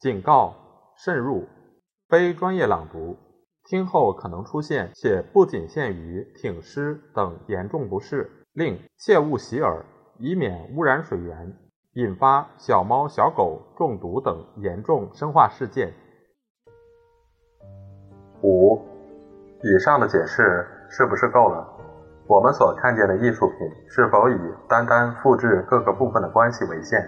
警告：慎入，非专业朗读，听后可能出现且不仅限于挺尸等严重不适。另切勿洗耳，以免污染水源，引发小猫小狗中毒等严重生化事件。五，以上的解释是不是够了？我们所看见的艺术品是否以单单复制各个部分的关系为限？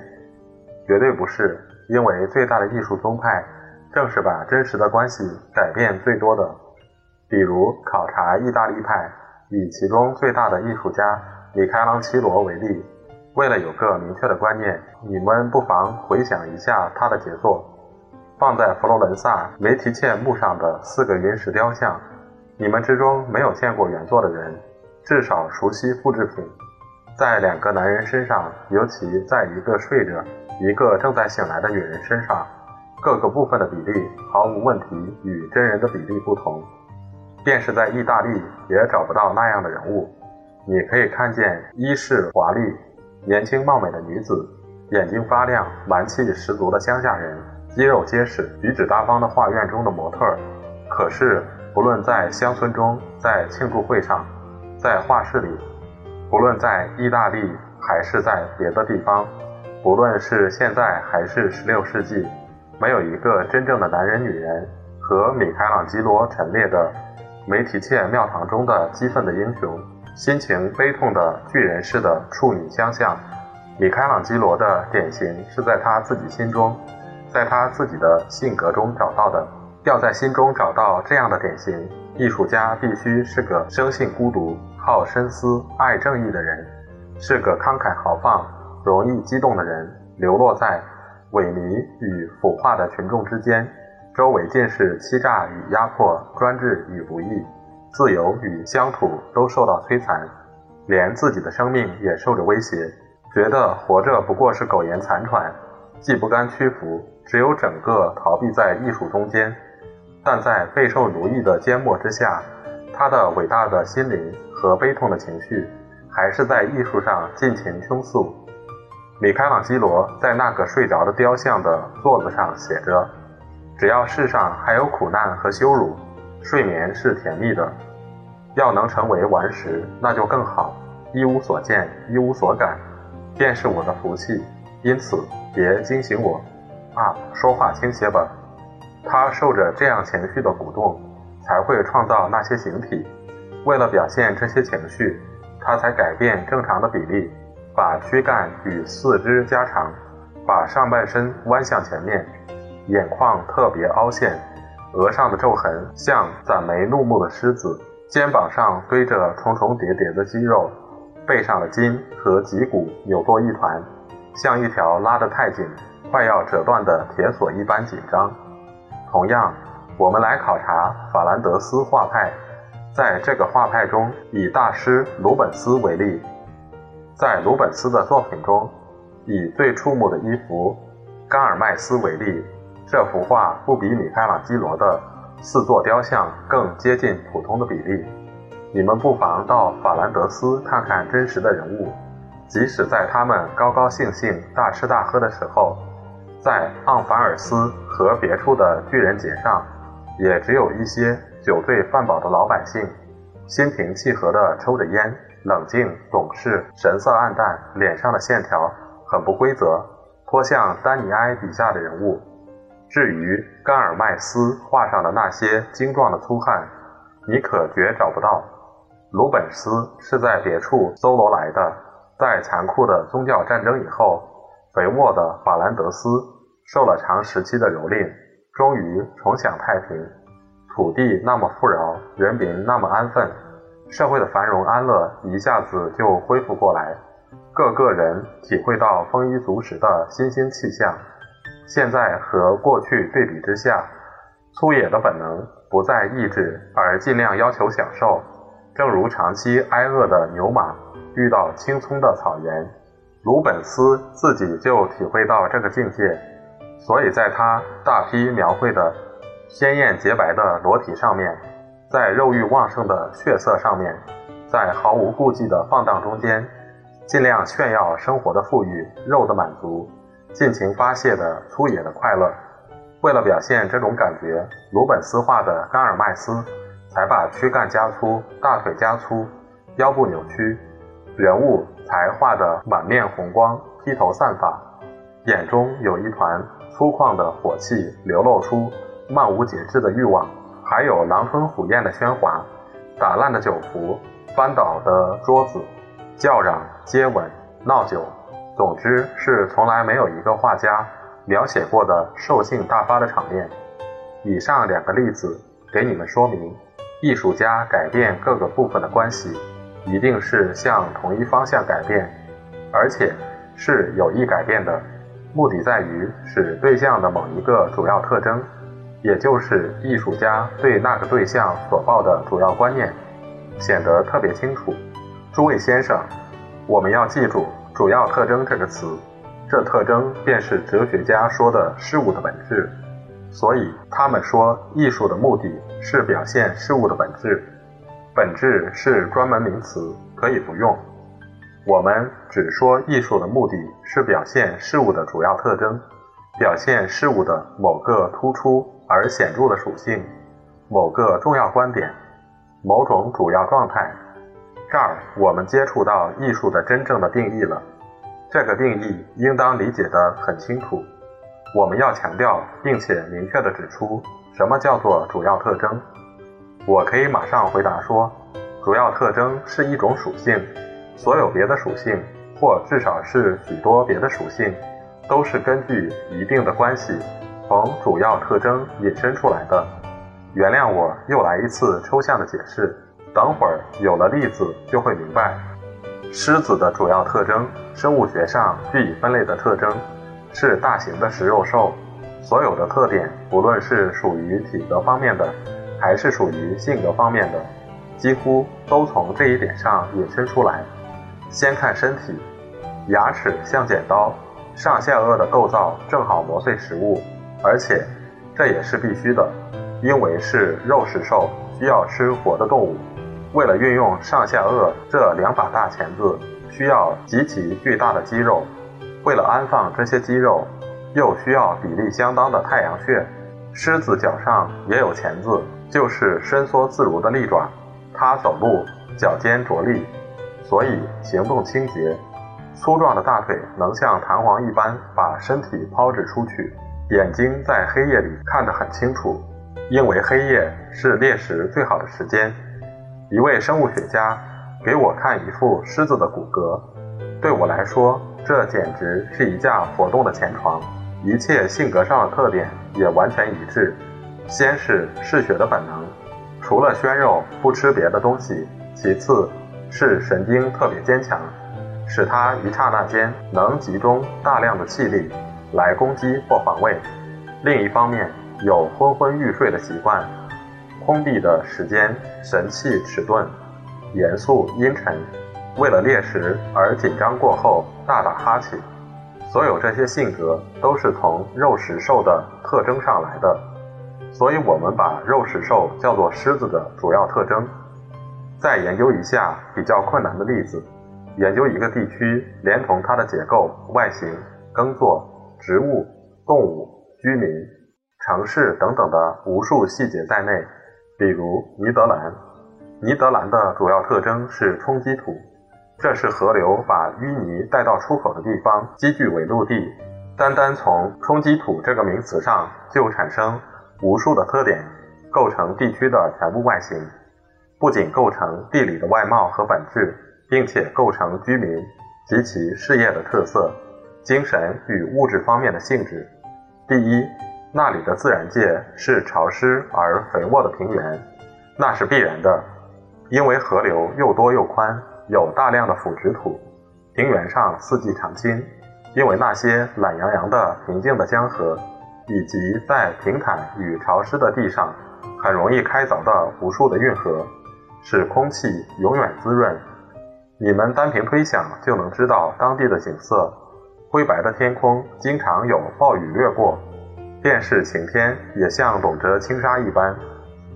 绝对不是。因为最大的艺术宗派，正是把真实的关系改变最多的。比如考察意大利派，以其中最大的艺术家米开朗基罗为例，为了有个明确的观念，你们不妨回想一下他的杰作：放在佛罗伦萨梅提切墓上的四个云石雕像。你们之中没有见过原作的人，至少熟悉复制品。在两个男人身上，尤其在一个睡着。一个正在醒来的女人身上，各个部分的比例毫无问题与真人的比例不同。便是在意大利也找不到那样的人物。你可以看见衣饰华丽、年轻貌美的女子，眼睛发亮、蛮气十足的乡下人，肌肉结实、举止大方的画院中的模特儿。可是，不论在乡村中，在庆祝会上，在画室里，不论在意大利还是在别的地方。不论是现在还是十六世纪，没有一个真正的男人、女人和米开朗基罗陈列的梅提切庙堂中的激愤的英雄、心情悲痛的巨人式的处女相像。米开朗基罗的典型是在他自己心中，在他自己的性格中找到的。要在心中找到这样的典型，艺术家必须是个生性孤独、好深思、爱正义的人，是个慷慨豪放。容易激动的人，流落在萎靡与腐化的群众之间，周围尽是欺诈与压迫、专制与不义，自由与乡土都受到摧残，连自己的生命也受着威胁，觉得活着不过是苟延残喘，既不甘屈服，只有整个逃避在艺术中间，但在备受奴役的缄默之下，他的伟大的心灵和悲痛的情绪，还是在艺术上尽情倾诉。米开朗基罗在那个睡着的雕像的座子上写着：“只要世上还有苦难和羞辱，睡眠是甜蜜的。要能成为顽石，那就更好。一无所见，一无所感，便是我的福气。因此，别惊醒我。啊，说话轻些吧。他受着这样情绪的鼓动，才会创造那些形体。为了表现这些情绪，他才改变正常的比例。”把躯干与四肢加长，把上半身弯向前面，眼眶特别凹陷，额上的皱痕像攒眉怒目的狮子，肩膀上堆着重重叠叠的肌肉，背上的筋和脊骨扭作一团，像一条拉得太紧、快要折断的铁索一般紧张。同样，我们来考察法兰德斯画派，在这个画派中，以大师鲁本斯为例。在鲁本斯的作品中，以最触目的一幅《甘尔麦斯》为例，这幅画不比米开朗基罗的四座雕像更接近普通的比例。你们不妨到法兰德斯看看真实的人物，即使在他们高高兴兴、大吃大喝的时候，在昂凡尔斯和别处的巨人节上，也只有一些酒醉饭饱的老百姓，心平气和地抽着烟。冷静、懂事，神色暗淡，脸上的线条很不规则，颇像丹尼埃笔下的人物。至于甘尔麦斯画上的那些精壮的粗汉，你可绝找不到。鲁本斯是在别处搜罗来的。在残酷的宗教战争以后，肥沃的法兰德斯受了长时期的蹂躏，终于重享太平。土地那么富饶，人民那么安分。社会的繁荣安乐一下子就恢复过来，各个人体会到丰衣足食的新兴气象。现在和过去对比之下，粗野的本能不再抑制，而尽量要求享受。正如长期挨饿的牛马遇到青葱的草原。鲁本斯自己就体会到这个境界，所以在他大批描绘的鲜艳洁白的裸体上面，在肉欲旺盛的血色上面，在毫无顾忌的放荡中间，尽量炫耀生活的富裕、肉的满足、尽情发泄的粗野的快乐。为了表现这种感觉，鲁本斯画的甘尔麦斯才把躯干加粗、大腿加粗、腰部扭曲。人物才画得满面红光，披头散发，眼中有一团粗犷的火气，流露出漫无节制的欲望，还有狼吞虎咽的喧哗，打烂的酒壶，翻倒的桌子，叫嚷、接吻、闹酒，总之是从来没有一个画家描写过的兽性大发的场面。以上两个例子给你们说明，艺术家改变各个部分的关系。一定是向同一方向改变，而且是有意改变的，目的在于使对象的某一个主要特征，也就是艺术家对那个对象所抱的主要观念，显得特别清楚。诸位先生，我们要记住“主要特征”这个词，这特征便是哲学家说的事物的本质，所以他们说艺术的目的是表现事物的本质。本质是专门名词，可以不用。我们只说艺术的目的是表现事物的主要特征，表现事物的某个突出而显著的属性，某个重要观点，某种主要状态。这儿我们接触到艺术的真正的定义了。这个定义应当理解得很清楚。我们要强调并且明确地指出，什么叫做主要特征。我可以马上回答说，主要特征是一种属性，所有别的属性，或至少是许多别的属性，都是根据一定的关系从主要特征引申出来的。原谅我又来一次抽象的解释，等会儿有了例子就会明白。狮子的主要特征，生物学上据以分类的特征，是大型的食肉兽，所有的特点，不论是属于体格方面的。还是属于性格方面的，几乎都从这一点上引申出来。先看身体，牙齿像剪刀，上下颚的构造正好磨碎食物，而且这也是必须的，因为是肉食兽，需要吃活的动物。为了运用上下颚这两把大钳子，需要极其巨大的肌肉。为了安放这些肌肉，又需要比例相当的太阳穴。狮子脚上也有钳子。就是伸缩自如的利爪，它走路脚尖着力，所以行动清洁。粗壮的大腿能像弹簧一般把身体抛掷出去。眼睛在黑夜里看得很清楚，因为黑夜是猎食最好的时间。一位生物学家给我看一副狮子的骨骼，对我来说，这简直是一架活动的前床。一切性格上的特点也完全一致。先是嗜血的本能，除了鲜肉不吃别的东西。其次，是神经特别坚强，使它一刹那间能集中大量的气力来攻击或防卫。另一方面，有昏昏欲睡的习惯，空闭的时间神气迟钝，严肃阴沉，为了猎食而紧张过后大打哈欠。所有这些性格都是从肉食兽的特征上来的。所以我们把肉食兽叫做狮子的主要特征。再研究一下比较困难的例子，研究一个地区，连同它的结构、外形、耕作、植物、动物、居民、城市等等的无数细节在内。比如尼德兰，尼德兰的主要特征是冲积土，这是河流把淤泥带到出口的地方，积聚为陆地。单单从冲积土这个名词上就产生。无数的特点构成地区的全部外形，不仅构成地理的外貌和本质，并且构成居民及其事业的特色、精神与物质方面的性质。第一，那里的自然界是潮湿而肥沃的平原，那是必然的，因为河流又多又宽，有大量的腐殖土。平原上四季常青，因为那些懒洋洋的平静的江河。以及在平坦与潮湿的地上很容易开凿的无数的运河，使空气永远滋润。你们单凭推想就能知道当地的景色：灰白的天空经常有暴雨掠过，便是晴天也像笼着轻纱一般，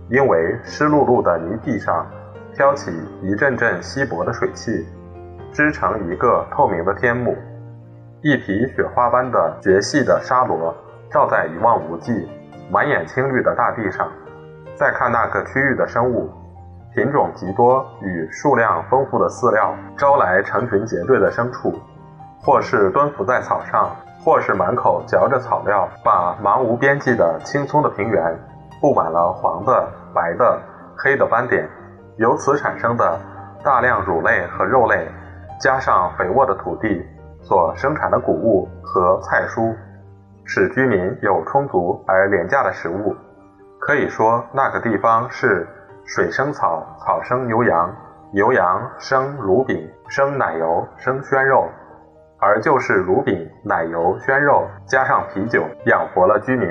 因为湿漉漉的泥地上飘起一阵阵稀薄的水汽，织成一个透明的天幕。一匹雪花般的绝细的沙罗照在一望无际、满眼青绿的大地上。再看那个区域的生物，品种极多与数量丰富的饲料招来成群结队的牲畜，或是蹲伏在草上，或是满口嚼着草料，把茫无边际的青葱的平原布满了黄的、白的、黑的斑点。由此产生的大量乳类和肉类，加上肥沃的土地。所生产的谷物和菜蔬，使居民有充足而廉价的食物。可以说，那个地方是水生草，草生牛羊，牛羊生乳饼，生奶油，生鲜肉。而就是乳饼、奶油、鲜肉，加上啤酒，养活了居民。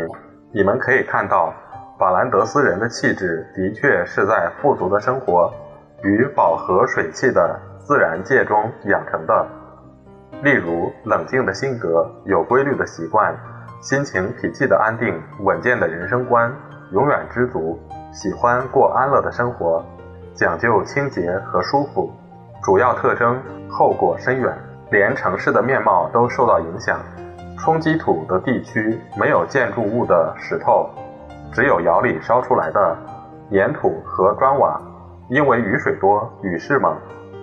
你们可以看到，法兰德斯人的气质的确是在富足的生活与饱和水汽的自然界中养成的。例如，冷静的性格，有规律的习惯，心情脾气的安定，稳健的人生观，永远知足，喜欢过安乐的生活，讲究清洁和舒服。主要特征后果深远，连城市的面貌都受到影响。冲积土的地区没有建筑物的石头，只有窑里烧出来的粘土和砖瓦。因为雨水多，雨势猛，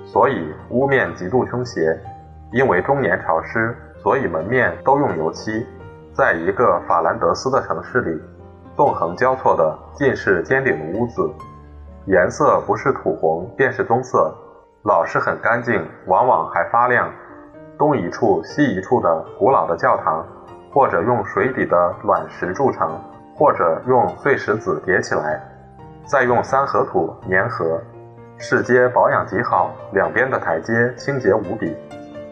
所以屋面极度倾斜。因为终年潮湿，所以门面都用油漆。在一个法兰德斯的城市里，纵横交错的尽是尖顶的屋子，颜色不是土红便是棕色，老是很干净，往往还发亮。东一处西一处的古老的教堂，或者用水底的卵石筑成，或者用碎石子叠起来，再用三合土粘合。市街保养极好，两边的台阶清洁无比。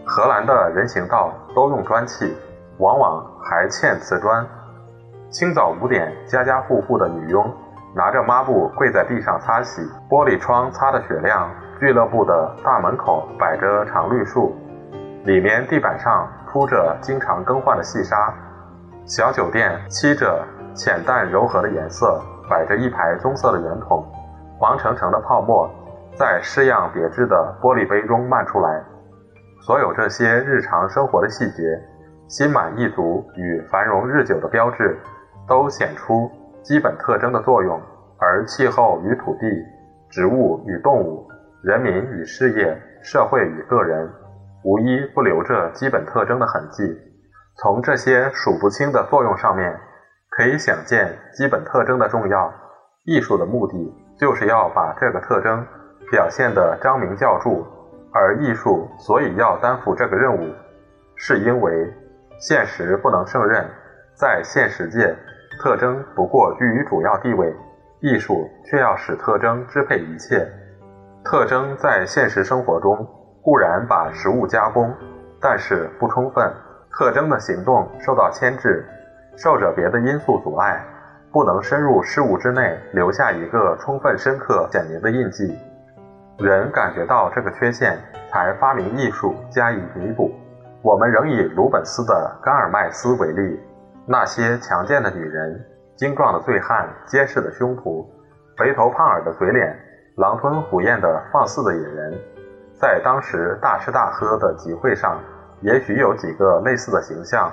荷兰的人行道都用砖砌，往往还嵌瓷砖。清早五点，家家户户的女佣拿着抹布跪在地上擦洗，玻璃窗擦得雪亮。俱乐部的大门口摆着常绿树，里面地板上铺着经常更换的细沙。小酒店漆着浅淡柔和的颜色，摆着一排棕色的圆筒，黄澄澄的泡沫在式样别致的玻璃杯中漫出来。所有这些日常生活的细节，心满意足与繁荣日久的标志，都显出基本特征的作用；而气候与土地、植物与动物、人民与事业、社会与个人，无一不留着基本特征的痕迹。从这些数不清的作用上面，可以想见基本特征的重要。艺术的目的，就是要把这个特征表现得张明教著。而艺术所以要担负这个任务，是因为现实不能胜任。在现实界，特征不过居于主要地位，艺术却要使特征支配一切。特征在现实生活中固然把食物加工，但是不充分。特征的行动受到牵制，受着别的因素阻碍，不能深入事物之内，留下一个充分、深刻、简明的印记。人感觉到这个缺陷，才发明艺术加以弥补。我们仍以鲁本斯的《甘尔麦斯》为例，那些强健的女人、精壮的醉汉、结实的胸脯、肥头胖耳的嘴脸、狼吞虎咽的放肆的野人，在当时大吃大喝的集会上，也许有几个类似的形象。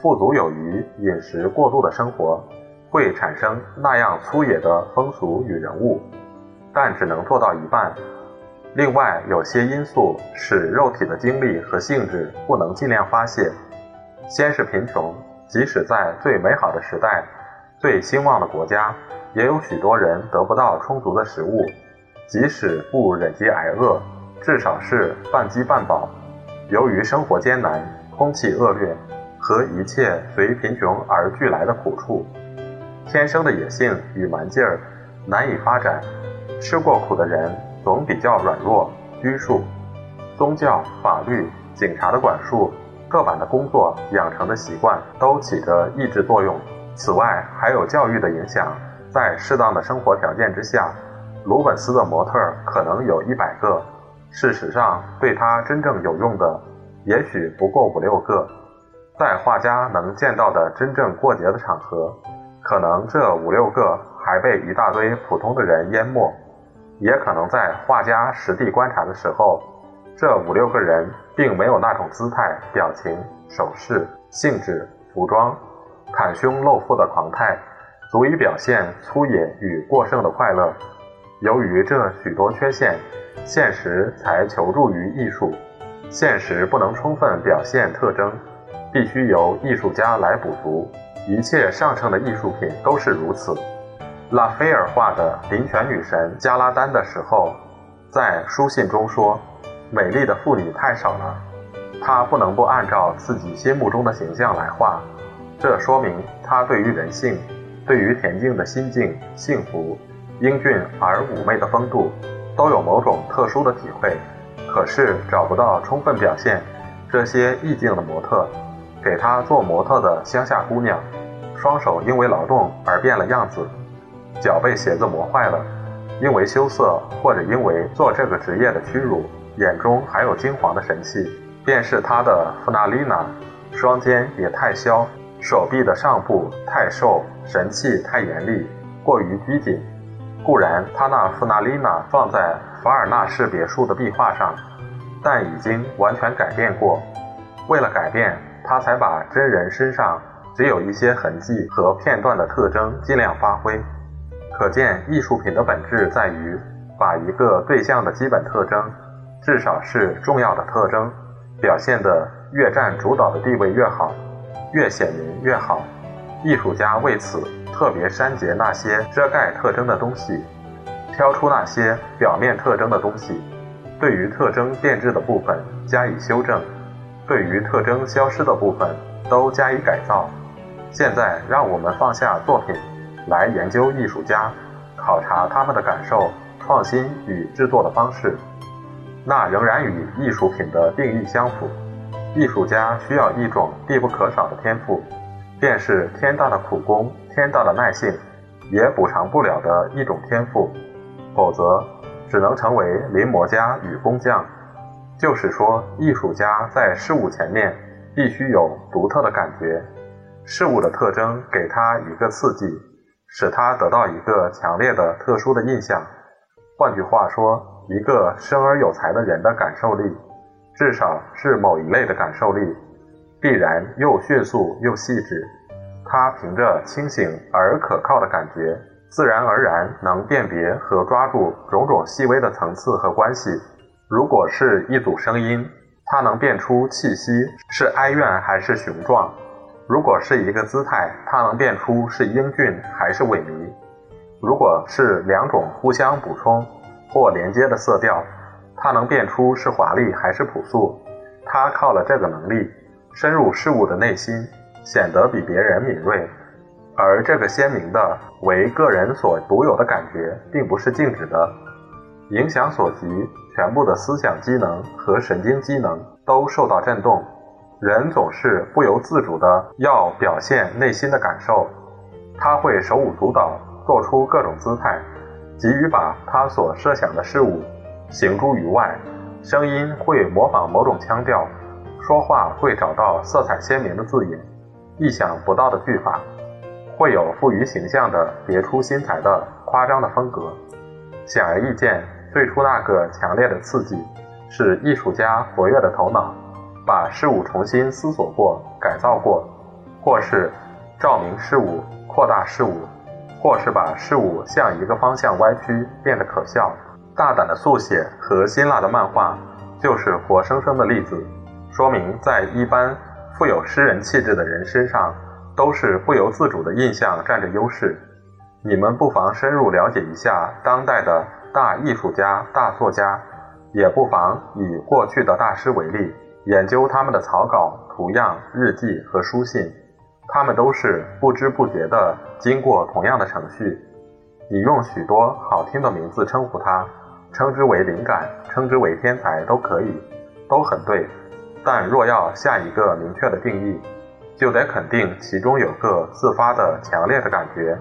富足有余、饮食过度的生活，会产生那样粗野的风俗与人物。但只能做到一半。另外，有些因素使肉体的精力和性质不能尽量发泄。先是贫穷，即使在最美好的时代、最兴旺的国家，也有许多人得不到充足的食物。即使不忍饥挨饿，至少是半饥半饱。由于生活艰难、空气恶劣和一切随贫穷而俱来的苦处，天生的野性与蛮劲儿难以发展。吃过苦的人总比较软弱拘束，宗教、法律、警察的管束、刻板的工作、养成的习惯都起着抑制作用。此外，还有教育的影响。在适当的生活条件之下，鲁本斯的模特可能有一百个，事实上，对他真正有用的，也许不过五六个。在画家能见到的真正过节的场合，可能这五六个还被一大堆普通的人淹没，也可能在画家实地观察的时候，这五六个人并没有那种姿态、表情、手势、性质、服装、袒胸露腹的狂态，足以表现粗野与过剩的快乐。由于这许多缺陷，现实才求助于艺术。现实不能充分表现特征，必须由艺术家来补足。一切上乘的艺术品都是如此。拉斐尔画的林泉女神加拉丹的时候，在书信中说：“美丽的妇女太少了，他不能不按照自己心目中的形象来画。这说明他对于人性，对于恬静的心境、幸福。”英俊而妩媚的风度，都有某种特殊的体会，可是找不到充分表现这些意境的模特。给他做模特的乡下姑娘，双手因为劳动而变了样子，脚被鞋子磨坏了，因为羞涩或者因为做这个职业的屈辱，眼中还有金黄的神气。便是他的弗纳丽娜，双肩也太削，手臂的上部太瘦，神气太严厉，过于拘谨。固然，他那弗纳丽娜放在法尔纳式别墅的壁画上，但已经完全改变过。为了改变，他才把真人身上只有一些痕迹和片段的特征尽量发挥。可见，艺术品的本质在于把一个对象的基本特征，至少是重要的特征，表现得越占主导的地位越好，越显明越好。艺术家为此。特别删节那些遮盖特征的东西，挑出那些表面特征的东西，对于特征变质的部分加以修正，对于特征消失的部分都加以改造。现在让我们放下作品，来研究艺术家，考察他们的感受、创新与制作的方式。那仍然与艺术品的定义相符。艺术家需要一种必不可少的天赋，便是天大的苦功。天大的耐性，也补偿不了的一种天赋，否则只能成为临摹家与工匠。就是说，艺术家在事物前面必须有独特的感觉，事物的特征给他一个刺激，使他得到一个强烈的、特殊的印象。换句话说，一个生而有才的人的感受力，至少是某一类的感受力，必然又迅速又细致。他凭着清醒而可靠的感觉，自然而然能辨别和抓住种种细微的层次和关系。如果是一组声音，他能辨出气息是哀怨还是雄壮；如果是一个姿态，他能辨出是英俊还是萎靡；如果是两种互相补充或连接的色调，他能辨出是华丽还是朴素。他靠了这个能力，深入事物的内心。显得比别人敏锐，而这个鲜明的为个人所独有的感觉，并不是静止的。影响所及，全部的思想机能和神经机能都受到震动。人总是不由自主的要表现内心的感受，他会手舞足蹈，做出各种姿态，急于把他所设想的事物行诸于外。声音会模仿某种腔调，说话会找到色彩鲜明的字眼。意想不到的句法，会有富于形象的、别出心裁的、夸张的风格。显而易见，最初那个强烈的刺激，是艺术家活跃的头脑把事物重新思索过、改造过，或是照明事物、扩大事物，或是把事物向一个方向歪曲，变得可笑。大胆的速写和辛辣的漫画，就是活生生的例子，说明在一般。富有诗人气质的人身上，都是不由自主的印象占着优势。你们不妨深入了解一下当代的大艺术家、大作家，也不妨以过去的大师为例，研究他们的草稿、图样、日记和书信。他们都是不知不觉地经过同样的程序。你用许多好听的名字称呼他，称之为灵感，称之为天才，都可以，都很对。但若要下一个明确的定义，就得肯定其中有个自发的强烈的感觉。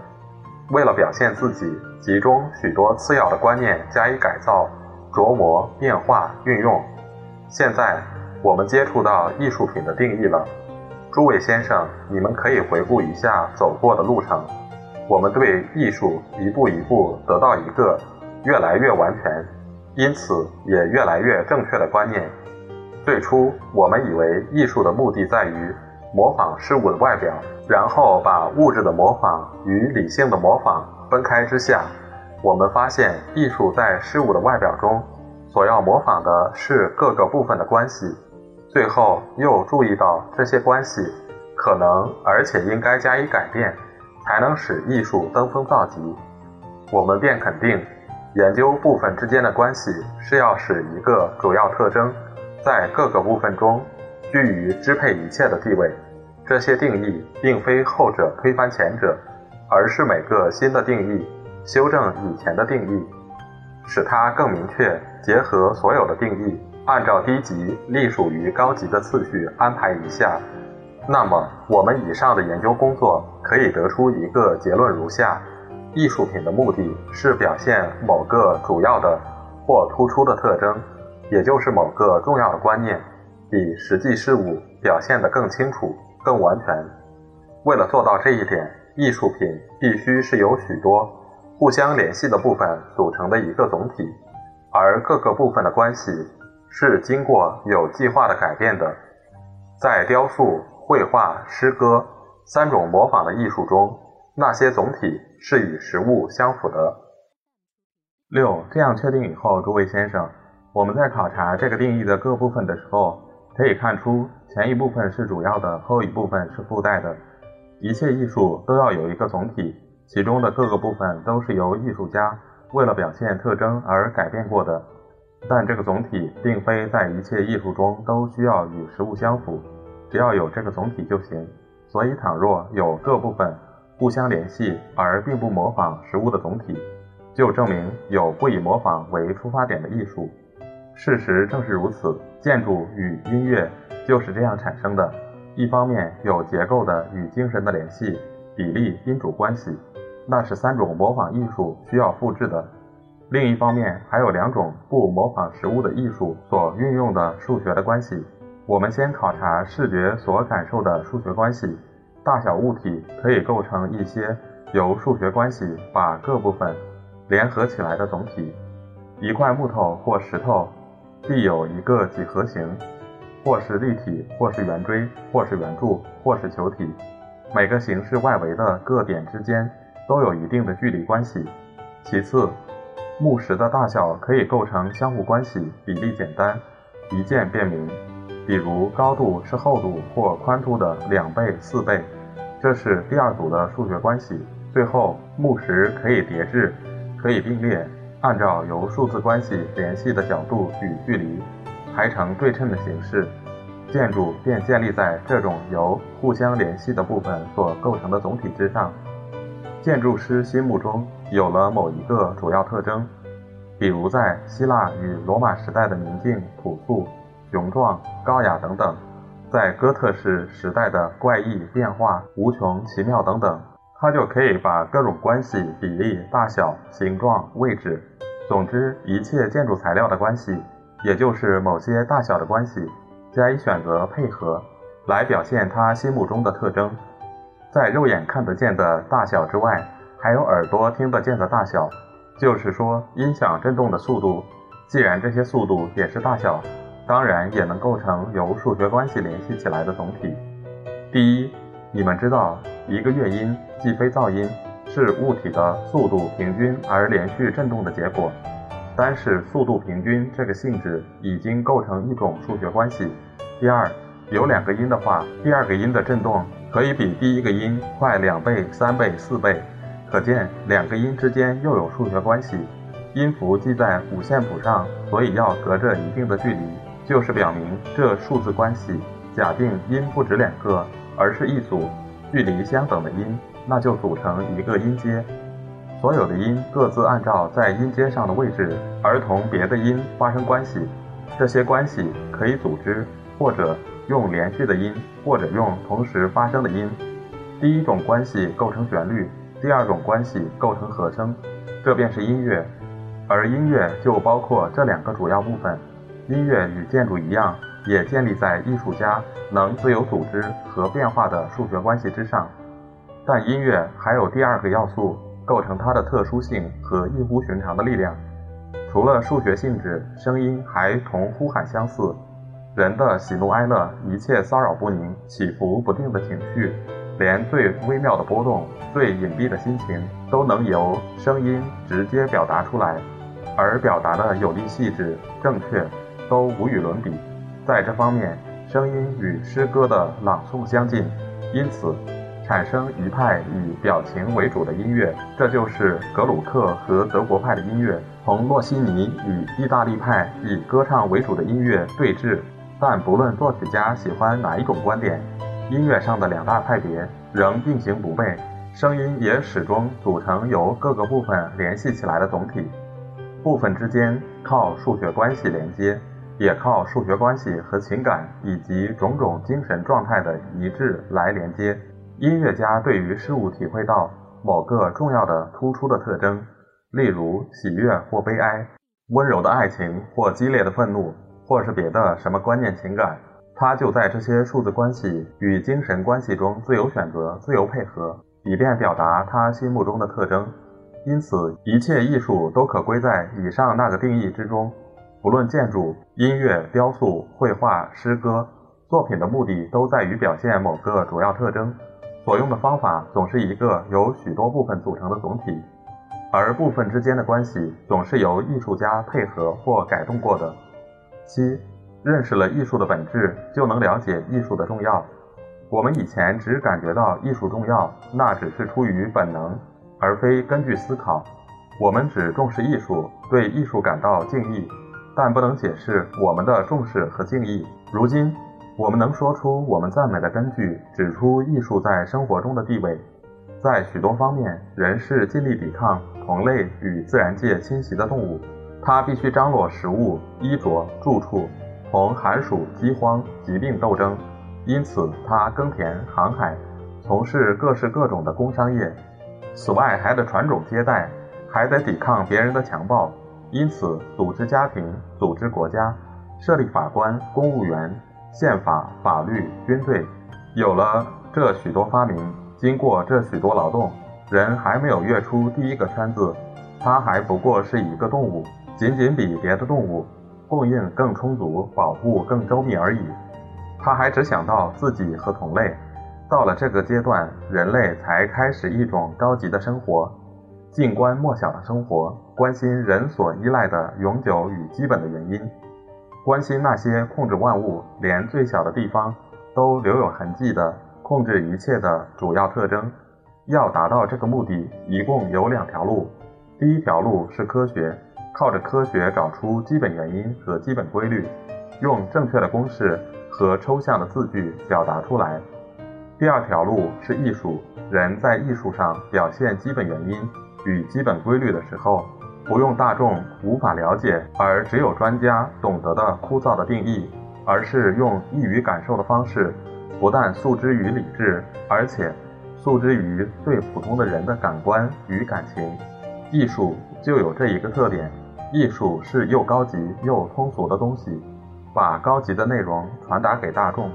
为了表现自己，集中许多次要的观念加以改造，琢磨、变化、运用。现在我们接触到艺术品的定义了。诸位先生，你们可以回顾一下走过的路程。我们对艺术一步一步得到一个越来越完全，因此也越来越正确的观念。最初，我们以为艺术的目的在于模仿事物的外表，然后把物质的模仿与理性的模仿分开之下，我们发现艺术在事物的外表中所要模仿的是各个部分的关系。最后又注意到这些关系可能而且应该加以改变，才能使艺术登峰造极。我们便肯定，研究部分之间的关系是要使一个主要特征在各个部分中居于支配一切的地位。这些定义并非后者推翻前者，而是每个新的定义修正以前的定义，使它更明确，结合所有的定义。按照低级隶属于高级的次序安排一下，那么我们以上的研究工作可以得出一个结论如下：艺术品的目的是表现某个主要的或突出的特征，也就是某个重要的观念，比实际事物表现得更清楚、更完全。为了做到这一点，艺术品必须是由许多互相联系的部分组成的一个总体，而各个部分的关系。是经过有计划的改变的。在雕塑、绘画、诗歌三种模仿的艺术中，那些总体是与实物相符的。六，这样确定以后，诸位先生，我们在考察这个定义的各部分的时候，可以看出前一部分是主要的，后一部分是附带的。一切艺术都要有一个总体，其中的各个部分都是由艺术家为了表现特征而改变过的。但这个总体并非在一切艺术中都需要与实物相符，只要有这个总体就行。所以，倘若有各部分互相联系而并不模仿实物的总体，就证明有不以模仿为出发点的艺术。事实正是如此，建筑与音乐就是这样产生的。一方面有结构的与精神的联系，比例宾主关系，那是三种模仿艺术需要复制的。另一方面，还有两种不模仿实物的艺术所运用的数学的关系。我们先考察视觉所感受的数学关系。大小物体可以构成一些由数学关系把各部分联合起来的总体。一块木头或石头必有一个几何形，或是立体，或是圆锥，或是圆柱，或是球体。每个形式外围的各点之间都有一定的距离关系。其次，木石的大小可以构成相互关系，比例简单，一见便明。比如高度是厚度或宽度的两倍、四倍，这是第二组的数学关系。最后，木石可以叠置，可以并列，按照由数字关系联系的角度与距离，排成对称的形式。建筑便建立在这种由互相联系的部分所构成的总体之上。建筑师心目中有了某一个主要特征，比如在希腊与罗马时代的宁静、朴素、雄壮、高雅等等，在哥特式时代的怪异、变化、无穷、奇妙等等，他就可以把各种关系、比例、大小、形状、位置，总之一切建筑材料的关系，也就是某些大小的关系，加以选择配合，来表现他心目中的特征。在肉眼看得见的大小之外，还有耳朵听得见的大小，就是说音响振动的速度。既然这些速度也是大小，当然也能构成由数学关系联系起来的总体。第一，你们知道，一个乐音既非噪音，是物体的速度平均而连续振动的结果。单是速度平均这个性质已经构成一种数学关系。第二，有两个音的话，第二个音的振动。可以比第一个音快两倍、三倍、四倍，可见两个音之间又有数学关系。音符记在五线谱上，所以要隔着一定的距离，就是表明这数字关系。假定音不止两个，而是一组距离相等的音，那就组成一个音阶。所有的音各自按照在音阶上的位置而同别的音发生关系，这些关系可以组织或者。用连续的音，或者用同时发生的音。第一种关系构成旋律，第二种关系构成和声，这便是音乐。而音乐就包括这两个主要部分。音乐与建筑一样，也建立在艺术家能自由组织和变化的数学关系之上。但音乐还有第二个要素，构成它的特殊性和异乎寻常的力量。除了数学性质，声音还同呼喊相似。人的喜怒哀乐，一切骚扰不宁、起伏不定的情绪，连最微妙的波动、最隐蔽的心情，都能由声音直接表达出来，而表达的有力、细致、正确，都无与伦比。在这方面，声音与诗歌的朗诵相近，因此。产生一派以表情为主的音乐，这就是格鲁克和德国派的音乐同洛西尼与意大利派以歌唱为主的音乐对峙。但不论作曲家喜欢哪一种观点，音乐上的两大派别仍并行不悖，声音也始终组成由各个部分联系起来的总体。部分之间靠数学关系连接，也靠数学关系和情感以及种种精神状态的一致来连接。音乐家对于事物体会到某个重要的、突出的特征，例如喜悦或悲哀、温柔的爱情或激烈的愤怒，或是别的什么观念情感，他就在这些数字关系与精神关系中自由选择、自由配合，以便表达他心目中的特征。因此，一切艺术都可归在以上那个定义之中。不论建筑、音乐、雕塑、绘画、诗歌，作品的目的都在于表现某个主要特征。所用的方法总是一个由许多部分组成的总体，而部分之间的关系总是由艺术家配合或改动过的。七，认识了艺术的本质，就能了解艺术的重要。我们以前只感觉到艺术重要，那只是出于本能，而非根据思考。我们只重视艺术，对艺术感到敬意，但不能解释我们的重视和敬意。如今。我们能说出我们赞美的根据，指出艺术在生活中的地位。在许多方面，人是尽力抵抗同类与自然界侵袭的动物。他必须张罗食物、衣着、住处，同寒暑、饥荒、疾病斗争。因此，他耕田、航海，从事各式各种的工商业。此外，还得传种接代，还得抵抗别人的强暴。因此，组织家庭、组织国家、设立法官、公务员。宪法、法律、军队，有了这许多发明，经过这许多劳动，人还没有跃出第一个圈子，他还不过是一个动物，仅仅比别的动物供应更充足，保护更周密而已。他还只想到自己和同类。到了这个阶段，人类才开始一种高级的生活，静观莫小的生活，关心人所依赖的永久与基本的原因。关心那些控制万物，连最小的地方都留有痕迹的控制一切的主要特征。要达到这个目的，一共有两条路。第一条路是科学，靠着科学找出基本原因和基本规律，用正确的公式和抽象的字句表达出来。第二条路是艺术，人在艺术上表现基本原因与基本规律的时候。不用大众无法了解，而只有专家懂得的枯燥的定义，而是用易于感受的方式，不但诉之于理智，而且诉之于最普通的人的感官与感情。艺术就有这一个特点：艺术是又高级又通俗的东西，把高级的内容传达给大众。